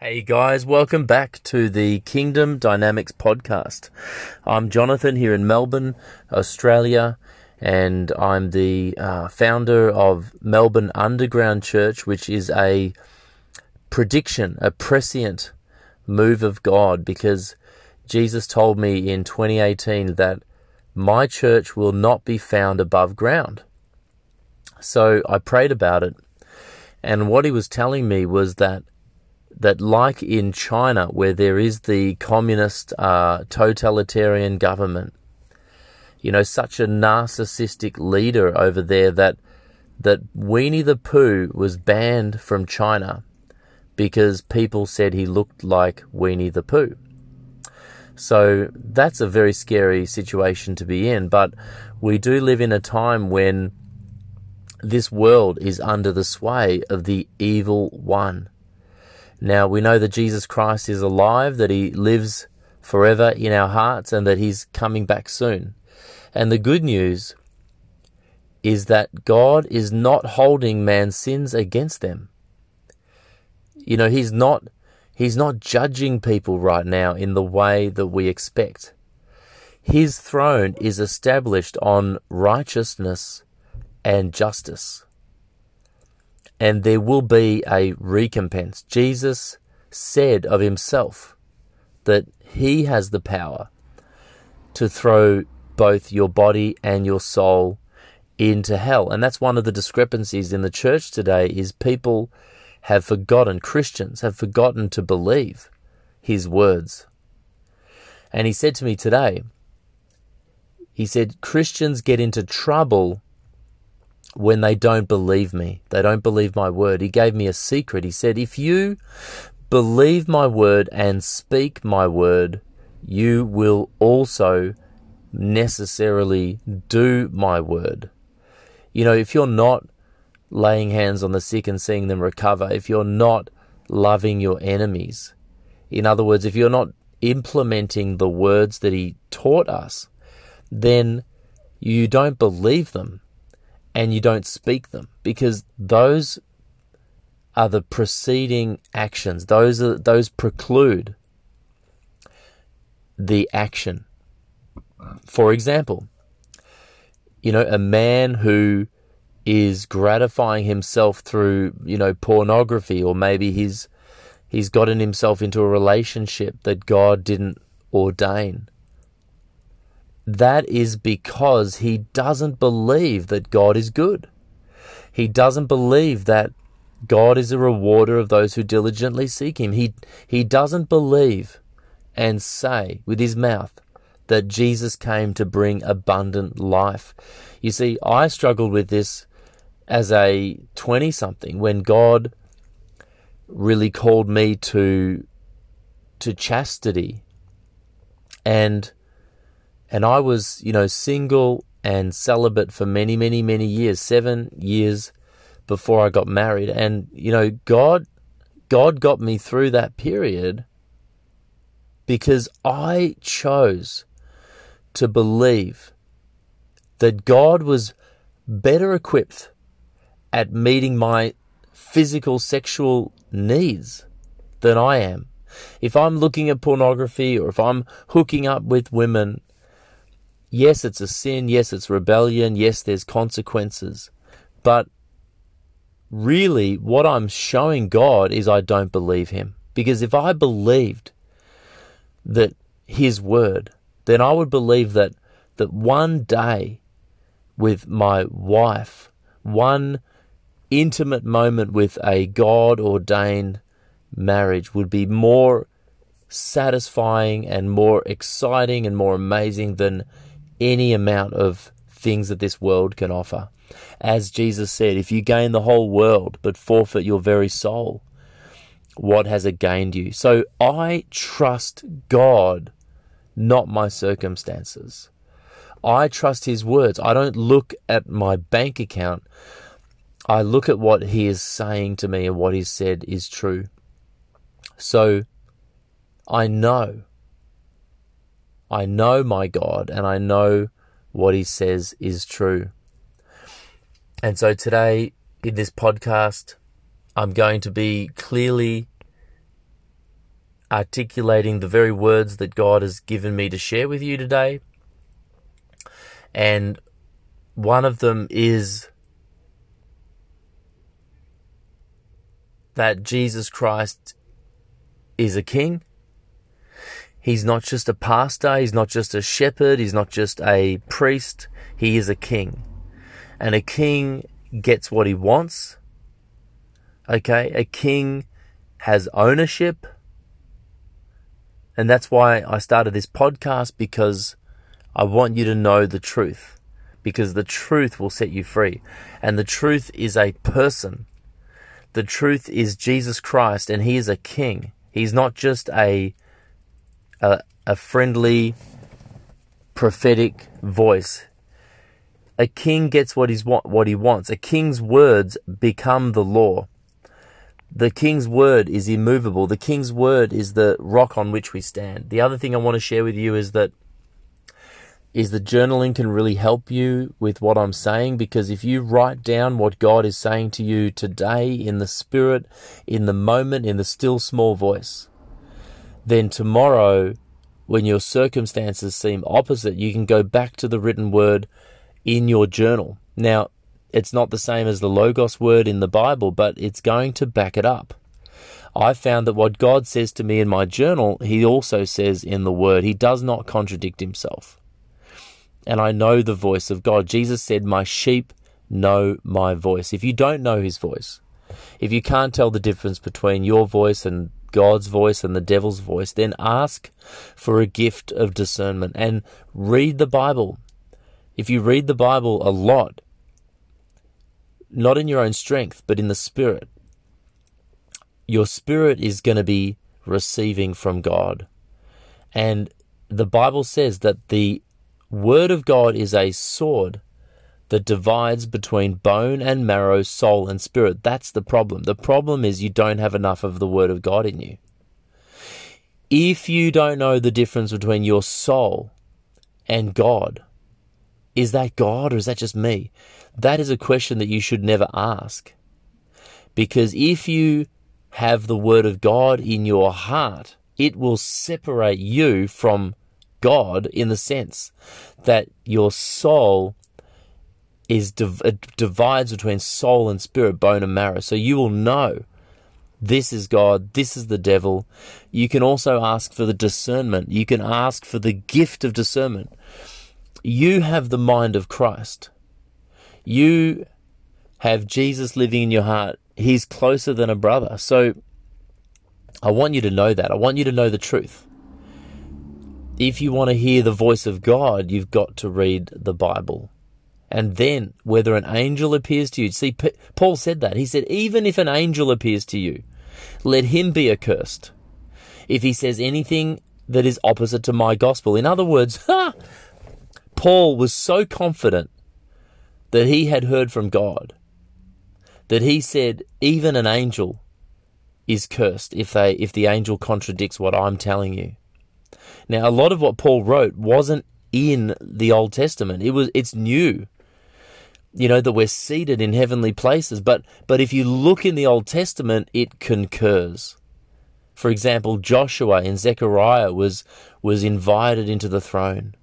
Hey guys, welcome back to the Kingdom Dynamics podcast. I'm Jonathan here in Melbourne, Australia, and I'm the uh, founder of Melbourne Underground Church, which is a prediction, a prescient move of God, because Jesus told me in 2018 that my church will not be found above ground. So I prayed about it, and what he was telling me was that that, like in China, where there is the communist uh, totalitarian government, you know, such a narcissistic leader over there that that Winnie the Pooh was banned from China because people said he looked like Winnie the Pooh. So that's a very scary situation to be in, but we do live in a time when this world is under the sway of the evil one. Now we know that Jesus Christ is alive, that he lives forever in our hearts, and that he's coming back soon. And the good news is that God is not holding man's sins against them. You know, he's not he's not judging people right now in the way that we expect. His throne is established on righteousness and justice and there will be a recompense. Jesus said of himself that he has the power to throw both your body and your soul into hell. And that's one of the discrepancies in the church today is people have forgotten, Christians have forgotten to believe his words. And he said to me today, he said, Christians get into trouble when they don't believe me. They don't believe my word. He gave me a secret. He said, If you believe my word and speak my word, you will also necessarily do my word. You know, if you're not laying hands on the sick and seeing them recover, if you're not loving your enemies, in other words, if you're not implementing the words that he taught us, then you don't believe them and you don't speak them because those are the preceding actions. Those are, those preclude the action. For example, you know, a man who is gratifying himself through, you know, pornography or maybe he's he's gotten himself into a relationship that God didn't ordain that is because he doesn't believe that God is good. He doesn't believe that God is a rewarder of those who diligently seek him. He, he doesn't believe and say with his mouth that Jesus came to bring abundant life. You see, I struggled with this as a 20 something when God really called me to to chastity and and I was, you know, single and celibate for many, many, many years, seven years before I got married. And, you know, God, God got me through that period because I chose to believe that God was better equipped at meeting my physical sexual needs than I am. If I'm looking at pornography or if I'm hooking up with women Yes, it's a sin. Yes, it's rebellion. Yes, there's consequences. But really, what I'm showing God is I don't believe Him. Because if I believed that His word, then I would believe that, that one day with my wife, one intimate moment with a God ordained marriage would be more satisfying and more exciting and more amazing than any amount of things that this world can offer. As Jesus said, if you gain the whole world but forfeit your very soul, what has it gained you? So I trust God, not my circumstances. I trust His words. I don't look at my bank account. I look at what He is saying to me and what He said is true. So I know I know my God and I know what He says is true. And so today in this podcast, I'm going to be clearly articulating the very words that God has given me to share with you today. And one of them is that Jesus Christ is a king. He's not just a pastor, he's not just a shepherd, he's not just a priest, he is a king. And a king gets what he wants. Okay, a king has ownership. And that's why I started this podcast because I want you to know the truth. Because the truth will set you free. And the truth is a person. The truth is Jesus Christ, and He is a king. He's not just a, a, a friendly, prophetic voice. A king gets what, he's, what he wants. A king's words become the law. The king's word is immovable. The king's word is the rock on which we stand. The other thing I want to share with you is that is that journaling can really help you with what I'm saying because if you write down what God is saying to you today in the spirit, in the moment, in the still small voice, then tomorrow when your circumstances seem opposite, you can go back to the written word in your journal. Now, it's not the same as the Logos word in the Bible, but it's going to back it up. I found that what God says to me in my journal, He also says in the Word. He does not contradict Himself. And I know the voice of God. Jesus said, My sheep know my voice. If you don't know His voice, if you can't tell the difference between your voice and God's voice and the devil's voice, then ask for a gift of discernment and read the Bible. If you read the Bible a lot, not in your own strength, but in the Spirit. Your spirit is going to be receiving from God. And the Bible says that the Word of God is a sword that divides between bone and marrow, soul and spirit. That's the problem. The problem is you don't have enough of the Word of God in you. If you don't know the difference between your soul and God, is that God or is that just me? That is a question that you should never ask. Because if you have the Word of God in your heart, it will separate you from God in the sense that your soul is div- uh, divides between soul and spirit, bone and marrow. So you will know this is God, this is the devil. You can also ask for the discernment. You can ask for the gift of discernment you have the mind of Christ. You have Jesus living in your heart. He's closer than a brother. So I want you to know that. I want you to know the truth. If you want to hear the voice of God, you've got to read the Bible. And then, whether an angel appears to you, see, P- Paul said that. He said, even if an angel appears to you, let him be accursed. If he says anything that is opposite to my gospel. In other words, Paul was so confident that he had heard from God that he said, even an angel is cursed if they if the angel contradicts what I'm telling you. Now a lot of what Paul wrote wasn't in the Old Testament. It was it's new. You know, that we're seated in heavenly places, but but if you look in the Old Testament, it concurs. For example, Joshua in Zechariah was was invited into the throne.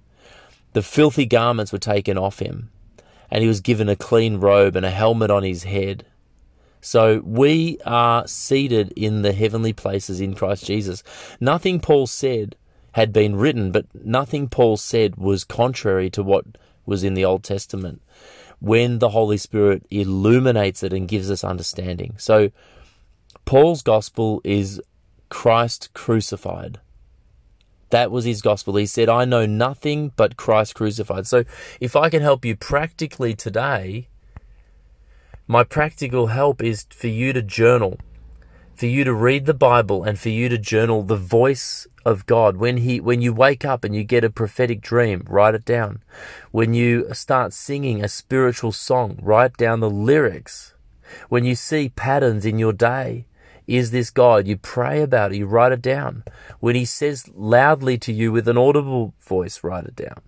The filthy garments were taken off him, and he was given a clean robe and a helmet on his head. So we are seated in the heavenly places in Christ Jesus. Nothing Paul said had been written, but nothing Paul said was contrary to what was in the Old Testament when the Holy Spirit illuminates it and gives us understanding. So Paul's gospel is Christ crucified. That was his gospel. He said, I know nothing but Christ crucified. So if I can help you practically today, my practical help is for you to journal, for you to read the Bible and for you to journal the voice of God. When he, when you wake up and you get a prophetic dream, write it down. When you start singing a spiritual song, write down the lyrics. When you see patterns in your day, is this God? You pray about it, you write it down. When He says loudly to you with an audible voice, write it down.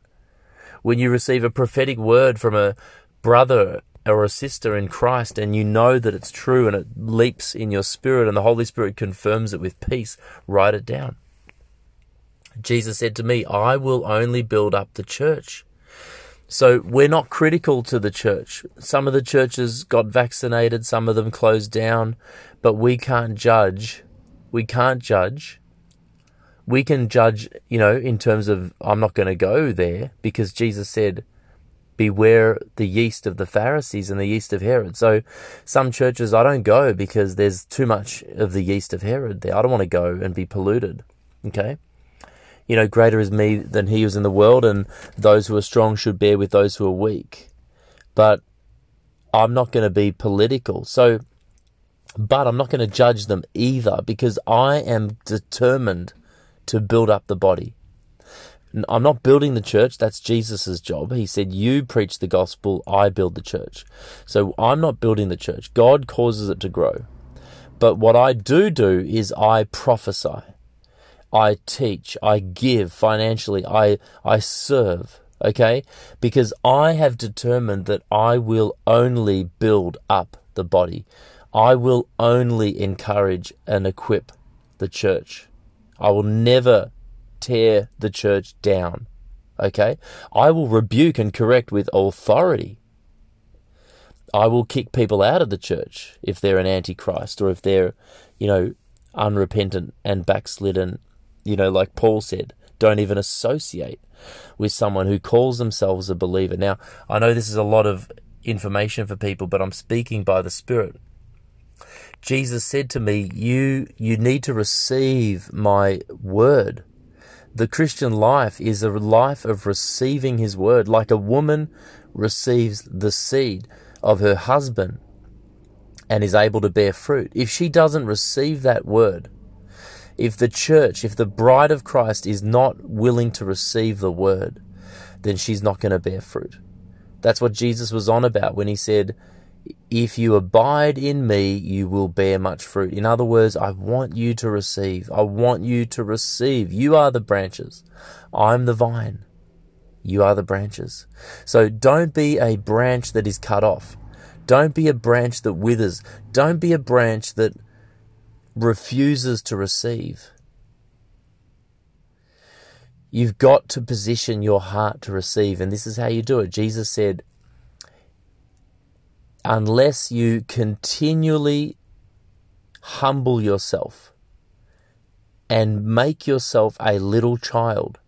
When you receive a prophetic word from a brother or a sister in Christ and you know that it's true and it leaps in your spirit and the Holy Spirit confirms it with peace, write it down. Jesus said to me, I will only build up the church. So we're not critical to the church. Some of the churches got vaccinated, some of them closed down, but we can't judge. We can't judge. We can judge, you know, in terms of, I'm not going to go there because Jesus said, beware the yeast of the Pharisees and the yeast of Herod. So some churches I don't go because there's too much of the yeast of Herod there. I don't want to go and be polluted. Okay? You know, greater is me than he who is in the world, and those who are strong should bear with those who are weak. But I'm not going to be political. So, but I'm not going to judge them either because I am determined to build up the body. I'm not building the church. That's Jesus' job. He said, You preach the gospel, I build the church. So I'm not building the church. God causes it to grow. But what I do do is I prophesy, I teach, I give financially, I, I serve. Okay? Because I have determined that I will only build up the body. I will only encourage and equip the church. I will never tear the church down. Okay? I will rebuke and correct with authority. I will kick people out of the church if they're an antichrist or if they're, you know, unrepentant and backslidden. You know, like Paul said, don't even associate with someone who calls themselves a believer. Now, I know this is a lot of information for people, but I'm speaking by the Spirit. Jesus said to me, "You you need to receive my word." The Christian life is a life of receiving His word, like a woman receives the seed of her husband and is able to bear fruit. If she doesn't receive that word, if the church, if the bride of Christ is not willing to receive the word, then she's not going to bear fruit. That's what Jesus was on about when he said, if you abide in me, you will bear much fruit. In other words, I want you to receive. I want you to receive. You are the branches. I'm the vine. You are the branches. So don't be a branch that is cut off. Don't be a branch that withers. Don't be a branch that refuses to receive. You've got to position your heart to receive, and this is how you do it. Jesus said, unless you continually humble yourself and make yourself a little child,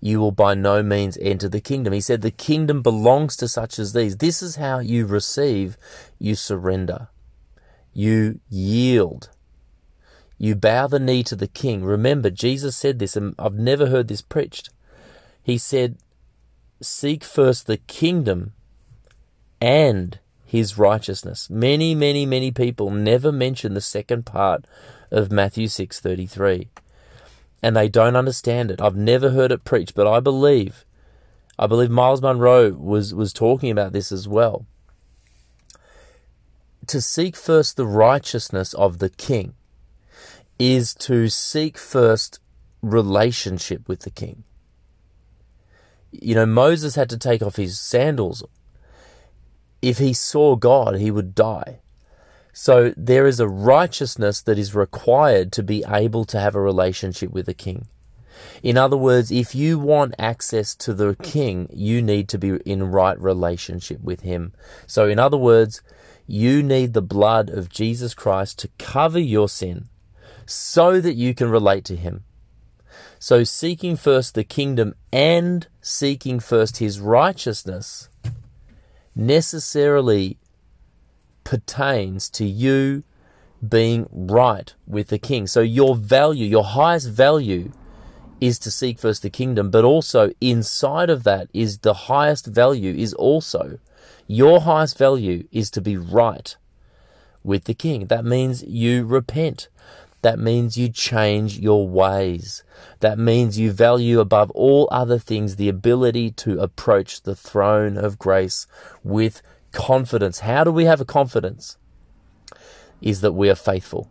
you will by no means enter the kingdom. He said, The kingdom belongs to such as these. This is how you receive, you surrender, you yield. You bow the knee to the king. Remember, Jesus said this, and I've never heard this preached. He said, Seek first the kingdom and his righteousness. Many, many, many people never mention the second part of Matthew 6:33. And they don't understand it. I've never heard it preached, but I believe I believe Myles Munroe was was talking about this as well. To seek first the righteousness of the king is to seek first relationship with the king. You know, Moses had to take off his sandals if he saw God, he would die. So there is a righteousness that is required to be able to have a relationship with a king. In other words, if you want access to the king, you need to be in right relationship with him. So in other words, you need the blood of Jesus Christ to cover your sin so that you can relate to him. So seeking first the kingdom and seeking first his righteousness necessarily pertains to you being right with the king. So your value, your highest value is to seek first the kingdom, but also inside of that is the highest value is also your highest value is to be right with the king. That means you repent. That means you change your ways. That means you value above all other things the ability to approach the throne of grace with confidence. How do we have a confidence? Is that we are faithful.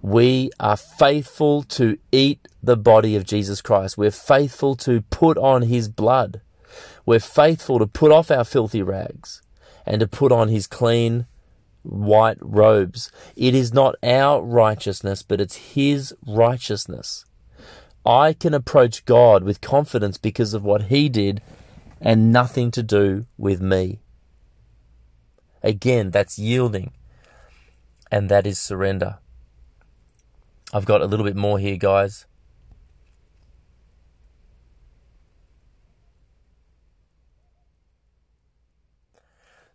We are faithful to eat the body of Jesus Christ. We're faithful to put on his blood. We're faithful to put off our filthy rags and to put on his clean white robes. It is not our righteousness, but it's his righteousness. I can approach God with confidence because of what he did and nothing to do with me. Again, that's yielding and that is surrender. I've got a little bit more here, guys.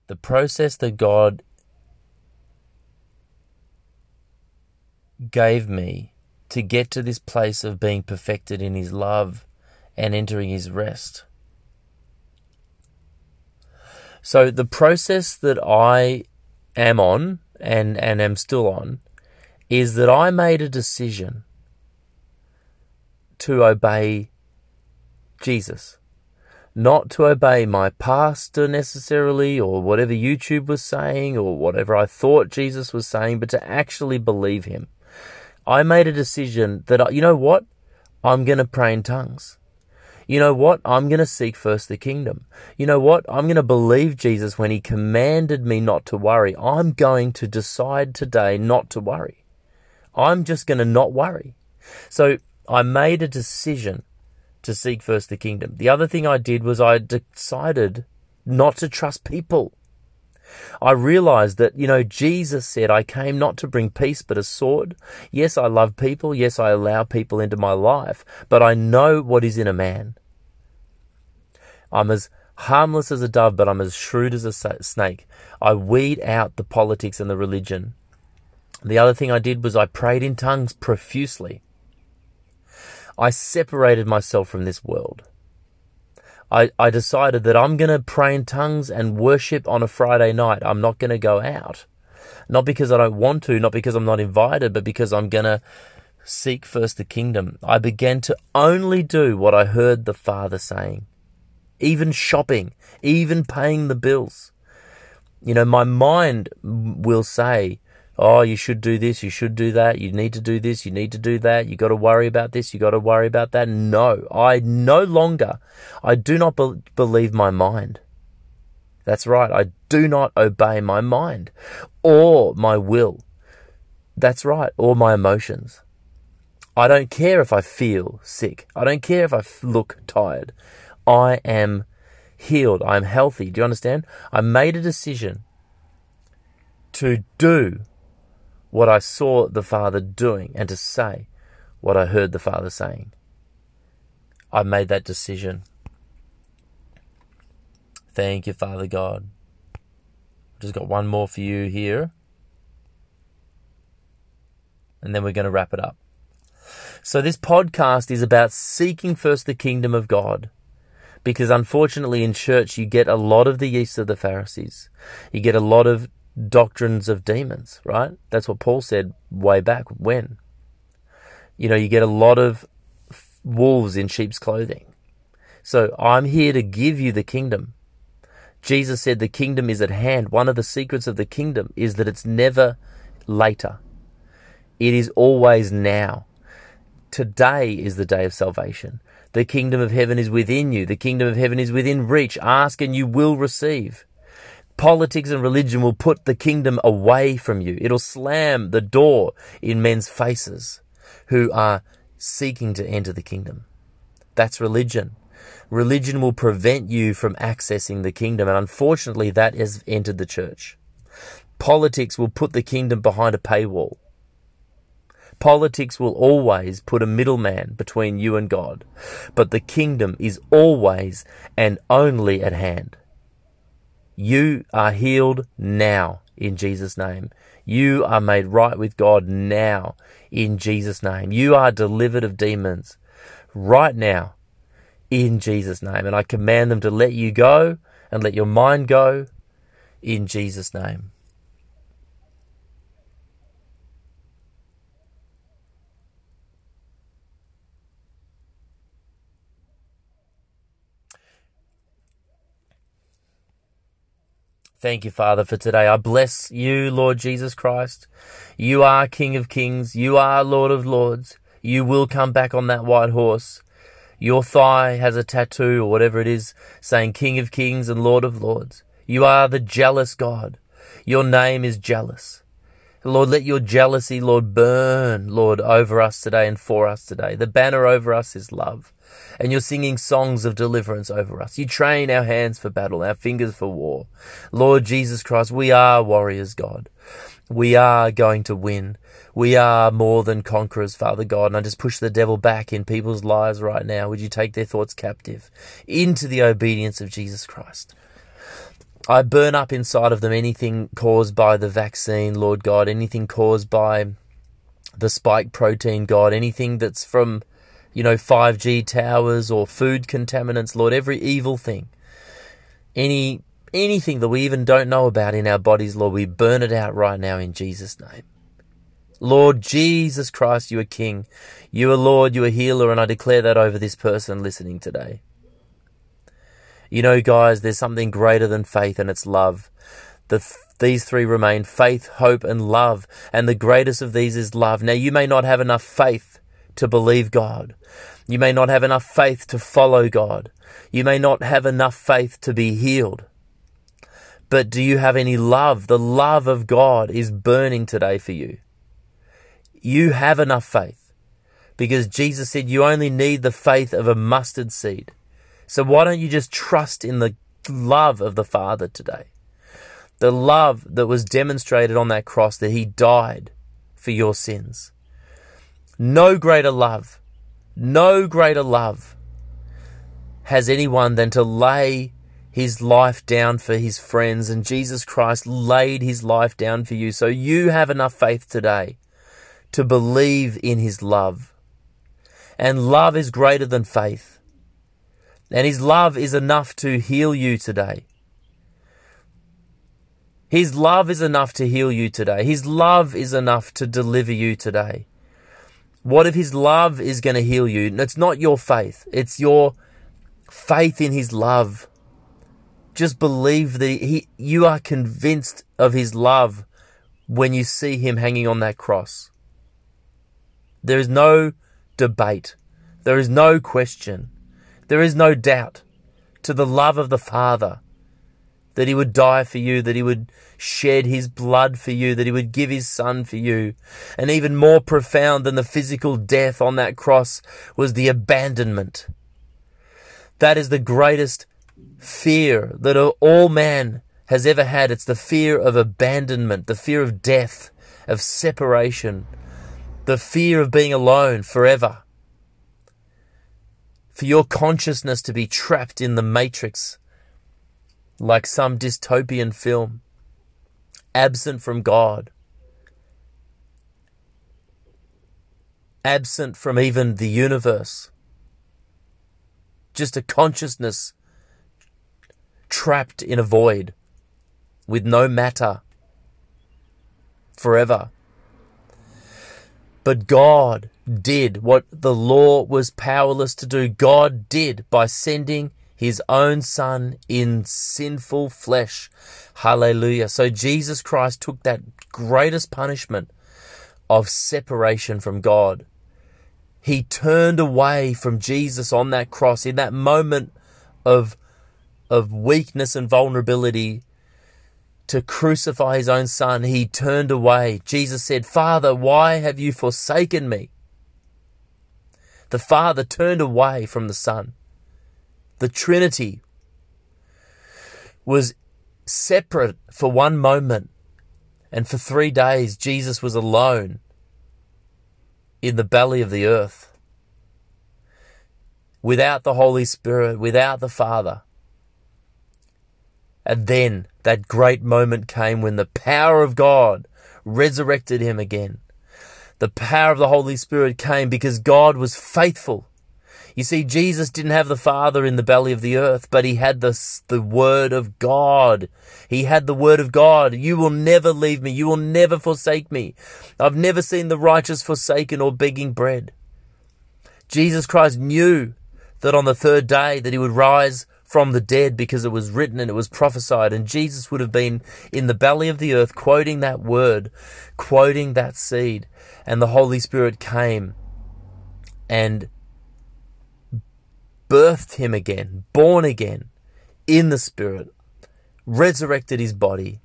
The process that God gave me to get to this place of being perfected in His love and entering His rest. So, the process that I am on and, and am still on is that I made a decision to obey Jesus. Not to obey my pastor necessarily, or whatever YouTube was saying, or whatever I thought Jesus was saying, but to actually believe him. I made a decision that, you know what? I'm going to pray in tongues. You know what? I'm going to seek first the kingdom. You know what? I'm going to believe Jesus when he commanded me not to worry. I'm going to decide today not to worry. I'm just going to not worry. So I made a decision to seek first the kingdom. The other thing I did was I decided not to trust people. I realized that, you know, Jesus said, I came not to bring peace but a sword. Yes, I love people. Yes, I allow people into my life, but I know what is in a man. I'm as harmless as a dove, but I'm as shrewd as a snake. I weed out the politics and the religion. The other thing I did was I prayed in tongues profusely. I separated myself from this world. I, I decided that I'm going to pray in tongues and worship on a Friday night. I'm not going to go out. Not because I don't want to, not because I'm not invited, but because I'm going to seek first the kingdom. I began to only do what I heard the Father saying. Even shopping, even paying the bills. You know, my mind will say, oh, you should do this, you should do that, you need to do this, you need to do that, you got to worry about this, you got to worry about that. No, I no longer, I do not be- believe my mind. That's right, I do not obey my mind or my will. That's right, or my emotions. I don't care if I feel sick. I don't care if I look tired. I am healed. I am healthy. Do you understand? I made a decision to do what I saw the Father doing and to say what I heard the Father saying. I made that decision. Thank you, Father God. Just got one more for you here. And then we're going to wrap it up. So, this podcast is about seeking first the kingdom of God. Because unfortunately, in church, you get a lot of the yeast of the Pharisees. You get a lot of doctrines of demons, right? That's what Paul said way back when. You know, you get a lot of wolves in sheep's clothing. So I'm here to give you the kingdom. Jesus said the kingdom is at hand. One of the secrets of the kingdom is that it's never later. It is always now. Today is the day of salvation. The kingdom of heaven is within you. The kingdom of heaven is within reach. Ask and you will receive. Politics and religion will put the kingdom away from you. It'll slam the door in men's faces who are seeking to enter the kingdom. That's religion. Religion will prevent you from accessing the kingdom, and unfortunately, that has entered the church. Politics will put the kingdom behind a paywall. Politics will always put a middleman between you and God, but the kingdom is always and only at hand. You are healed now in Jesus' name. You are made right with God now in Jesus' name. You are delivered of demons right now in Jesus' name. And I command them to let you go and let your mind go in Jesus' name. Thank you, Father, for today. I bless you, Lord Jesus Christ. You are King of Kings. You are Lord of Lords. You will come back on that white horse. Your thigh has a tattoo or whatever it is saying King of Kings and Lord of Lords. You are the jealous God. Your name is jealous. Lord, let your jealousy, Lord, burn, Lord, over us today and for us today. The banner over us is love. And you're singing songs of deliverance over us. You train our hands for battle, our fingers for war. Lord Jesus Christ, we are warriors, God. We are going to win. We are more than conquerors, Father God. And I just push the devil back in people's lives right now. Would you take their thoughts captive into the obedience of Jesus Christ? I burn up inside of them anything caused by the vaccine, Lord God, anything caused by the spike protein, God, anything that's from, you know, 5G towers or food contaminants, Lord, every evil thing. Any anything that we even don't know about in our bodies, Lord, we burn it out right now in Jesus' name. Lord Jesus Christ, you are King. You are Lord, you are healer, and I declare that over this person listening today. You know, guys, there's something greater than faith, and it's love. The th- these three remain faith, hope, and love. And the greatest of these is love. Now, you may not have enough faith to believe God. You may not have enough faith to follow God. You may not have enough faith to be healed. But do you have any love? The love of God is burning today for you. You have enough faith because Jesus said you only need the faith of a mustard seed. So why don't you just trust in the love of the Father today? The love that was demonstrated on that cross that He died for your sins. No greater love, no greater love has anyone than to lay his life down for his friends, and Jesus Christ laid his life down for you. So you have enough faith today to believe in his love. And love is greater than faith. And His love is enough to heal you today. His love is enough to heal you today. His love is enough to deliver you today. What if His love is going to heal you? It's not your faith, it's your faith in His love. Just believe that he, you are convinced of His love when you see Him hanging on that cross. There is no debate, there is no question. There is no doubt to the love of the Father that he would die for you, that he would shed his blood for you, that he would give his son for you. And even more profound than the physical death on that cross was the abandonment. That is the greatest fear that all man has ever had. It's the fear of abandonment, the fear of death, of separation, the fear of being alone forever for your consciousness to be trapped in the matrix like some dystopian film, absent from God, absent from even the universe, just a consciousness trapped in a void with no matter forever. But God did what the law was powerless to do. God did by sending his own son in sinful flesh. Hallelujah. So Jesus Christ took that greatest punishment of separation from God. He turned away from Jesus on that cross in that moment of, of weakness and vulnerability to crucify his own son, he turned away. Jesus said, Father, why have you forsaken me? The Father turned away from the Son. The Trinity was separate for one moment, and for three days Jesus was alone in the belly of the earth. Without the Holy Spirit, without the Father. And then that great moment came when the power of God resurrected him again. The power of the Holy Spirit came because God was faithful. You see, Jesus didn't have the Father in the belly of the earth, but he had the, the Word of God. He had the Word of God. You will never leave me. You will never forsake me. I've never seen the righteous forsaken or begging bread. Jesus Christ knew that on the third day that he would rise from the dead because it was written and it was prophesied. And Jesus would have been in the belly of the earth quoting that word, quoting that seed. And the Holy Spirit came and birthed him again, born again in the Spirit, resurrected his body,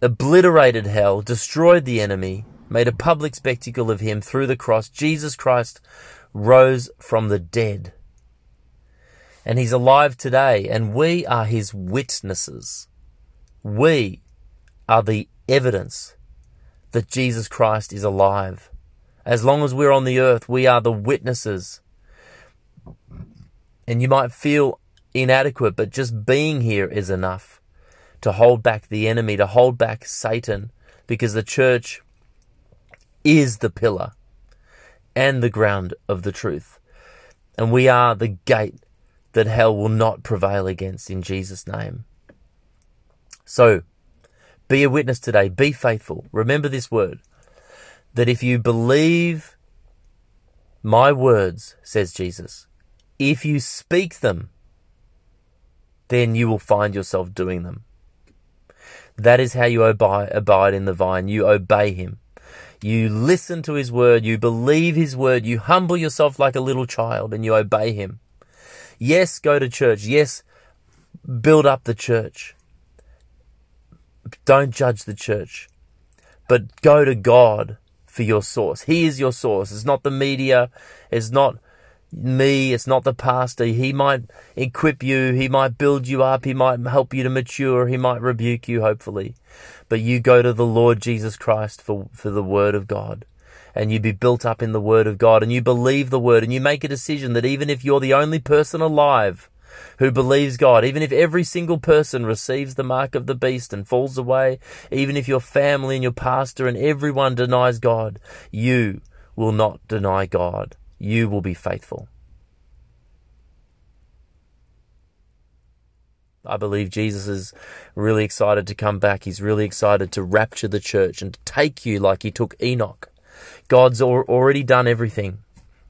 obliterated hell, destroyed the enemy, made a public spectacle of him through the cross. Jesus Christ rose from the dead. And he's alive today, and we are his witnesses. We are the evidence that Jesus Christ is alive. As long as we're on the earth, we are the witnesses. And you might feel inadequate, but just being here is enough to hold back the enemy, to hold back Satan, because the church is the pillar and the ground of the truth. And we are the gate that hell will not prevail against in Jesus' name. So, be a witness today. Be faithful. Remember this word that if you believe my words, says Jesus, if you speak them, then you will find yourself doing them. That is how you abide, in the vine. You obey him. You listen to his word. You believe his word. You humble yourself like a little child and you obey him. Yes, go to church. Yes, build up the church. Don't judge the church, but go to God for your source. He is your source. It's not the media. It's not me. It's not the pastor. He might equip you. He might build you up. He might help you to mature. He might rebuke you, hopefully. But you go to the Lord Jesus Christ for, for the word of God. And you be built up in the word of God and you believe the word and you make a decision that even if you're the only person alive who believes God, even if every single person receives the mark of the beast and falls away, even if your family and your pastor and everyone denies God, you will not deny God. You will be faithful. I believe Jesus is really excited to come back. He's really excited to rapture the church and to take you like he took Enoch. God's already done everything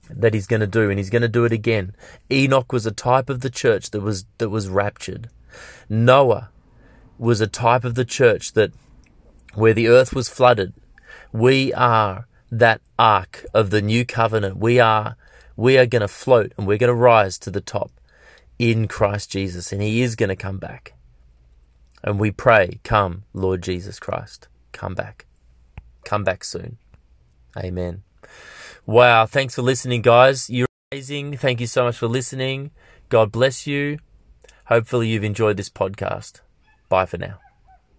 that he's going to do and he's going to do it again. Enoch was a type of the church that was that was raptured. Noah was a type of the church that where the earth was flooded. We are that ark of the new covenant. We are we are going to float and we're going to rise to the top in Christ Jesus and he is going to come back. And we pray, come Lord Jesus Christ, come back. Come back soon. Amen. Wow. Thanks for listening, guys. You're amazing. Thank you so much for listening. God bless you. Hopefully, you've enjoyed this podcast. Bye for now.